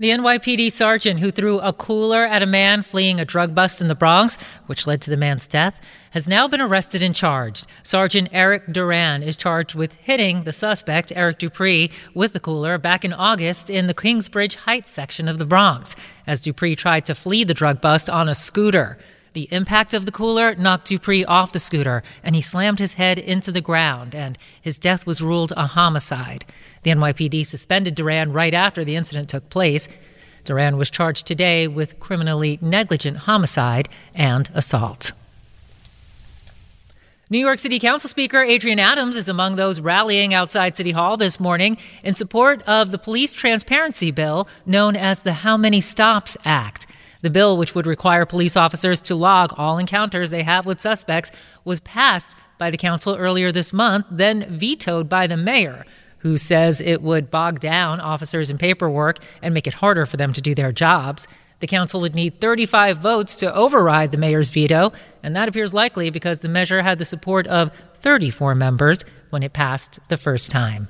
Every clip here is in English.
The NYPD sergeant who threw a cooler at a man fleeing a drug bust in the Bronx, which led to the man's death, has now been arrested and charged. Sergeant Erik Duran is charged with hitting the suspect, Eric Duprey, with the cooler back in August in the Kingsbridge Heights section of the Bronx, as Duprey tried to flee the drug bust on a scooter. The impact of the cooler knocked Duprey off the scooter, and he slammed his head into the ground, and his death was ruled a homicide. The NYPD suspended Duran right after the incident took place. Duran was charged today with criminally negligent homicide and assault. New York City Council Speaker Adrienne Adams is among those rallying outside City Hall this morning in support of the police transparency bill known as the How Many Stops Act. The bill, which would require police officers to log all encounters they have with suspects, was passed by the council earlier this month, then vetoed by the mayor, who says it would bog down officers in paperwork and make it harder for them to do their jobs. The council would need 35 votes to override the mayor's veto, and that appears likely because the measure had the support of 34 members when it passed the first time.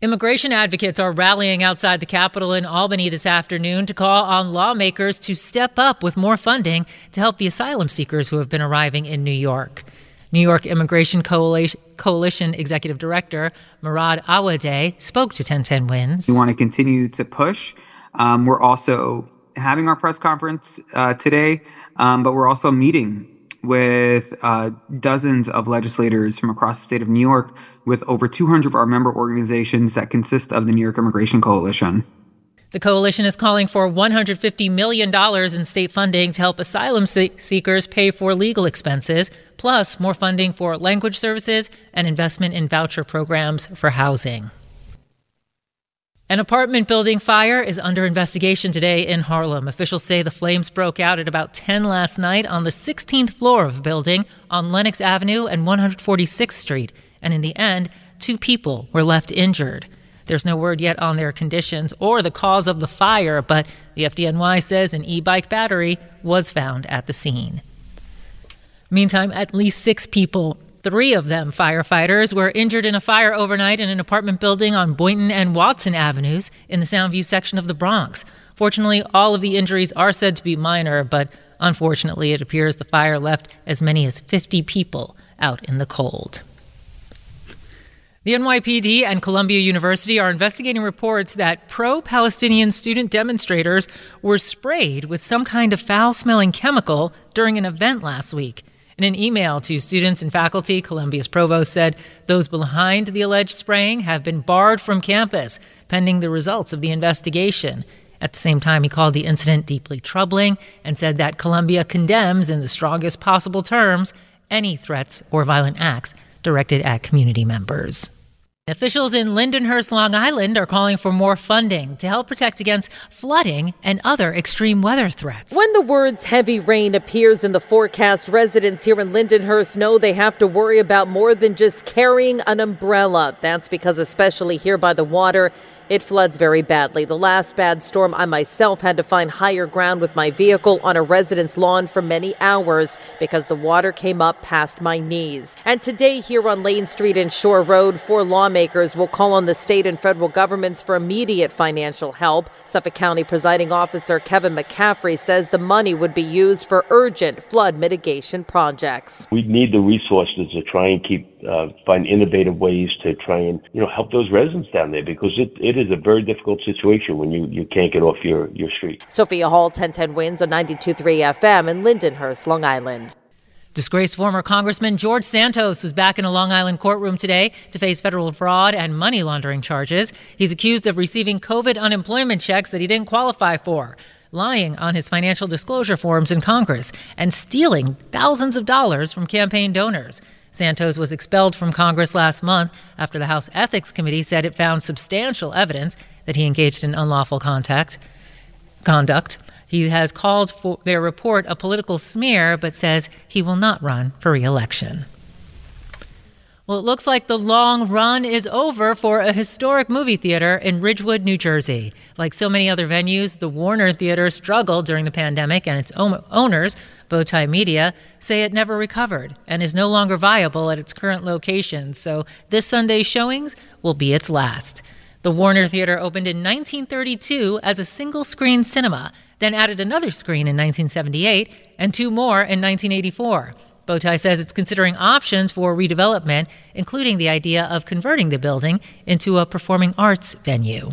Immigration advocates are rallying outside the Capitol in Albany this afternoon to call on lawmakers to step up with more funding to help the asylum seekers who have been arriving in New York. New York Immigration Coalition, Coalition Executive Director Murad Awawdeh spoke to 1010 Wins. We want to continue to push. Um, we're also having our press conference uh, today, um, but we're also meeting with uh, dozens of legislators from across the state of New York, with over 200 of our member organizations that consist of the New York Immigration Coalition. The coalition is calling for $150 million in state funding to help asylum seekers pay for legal expenses, plus more funding for language services and investment in voucher programs for housing. An apartment building fire is under investigation today in Harlem. Officials say the flames broke out at about 10 last night on the 16th floor of a building on Lenox Avenue and 146th Street. And in the end, two people were left injured. There's no word yet on their conditions or the cause of the fire, but the FDNY says an e bike battery was found at the scene. Meantime, at least six people Three of them, firefighters, were injured in a fire overnight in an apartment building on Boynton and Watson Avenues in the Soundview section of the Bronx. Fortunately, all of the injuries are said to be minor, but unfortunately, it appears the fire left as many as 50 people out in the cold. The NYPD and Columbia University are investigating reports that pro Palestinian student demonstrators were sprayed with some kind of foul smelling chemical during an event last week. In an email to students and faculty, Columbia's provost said those behind the alleged spraying have been barred from campus pending the results of the investigation. At the same time, he called the incident deeply troubling and said that Columbia condemns, in the strongest possible terms, any threats or violent acts directed at community members. Officials in Lindenhurst, Long Island are calling for more funding to help protect against flooding and other extreme weather threats. When the words heavy rain appears in the forecast, residents here in Lindenhurst know they have to worry about more than just carrying an umbrella. That's because, especially here by the water, It floods very badly. The last bad storm, I myself had to find higher ground with my vehicle on a resident's lawn for many hours because the water came up past my knees. And today, here on Lane Street and Shore Road, four lawmakers will call on the state and federal governments for immediate financial help. Suffolk County Presiding Officer Kevin McCaffrey says the money would be used for urgent flood mitigation projects. We need the resources to try and keep uh, find innovative ways to try and you know help those residents down there because it, it is a very difficult situation when you, you can't get off your, your street. Sophia Hall, 1010 Wins on 92.3 FM in Lindenhurst, Long Island. Disgraced former Congressman George Santos was back in a Long Island courtroom today to face federal fraud and money laundering charges. He's accused of receiving COVID unemployment checks that he didn't qualify for, lying on his financial disclosure forms in Congress, and stealing thousands of dollars from campaign donors. Santos was expelled from Congress last month after the House Ethics Committee said it found substantial evidence that he engaged in unlawful contact, conduct. He has called for their report a political smear, but says he will not run for reelection. Well, it looks like the long run is over for a historic movie theater in Ridgewood, New Jersey. Like so many other venues, the Warner Theater struggled during the pandemic, and its owners, Bowtie Media, say it never recovered and is no longer viable at its current location. So this Sunday's showings will be its last. The Warner Theater opened in 1932 as a single screen cinema, then added another screen in 1978 and two more in 1984. Bowtie says it's considering options for redevelopment, including the idea of converting the building into a performing arts venue.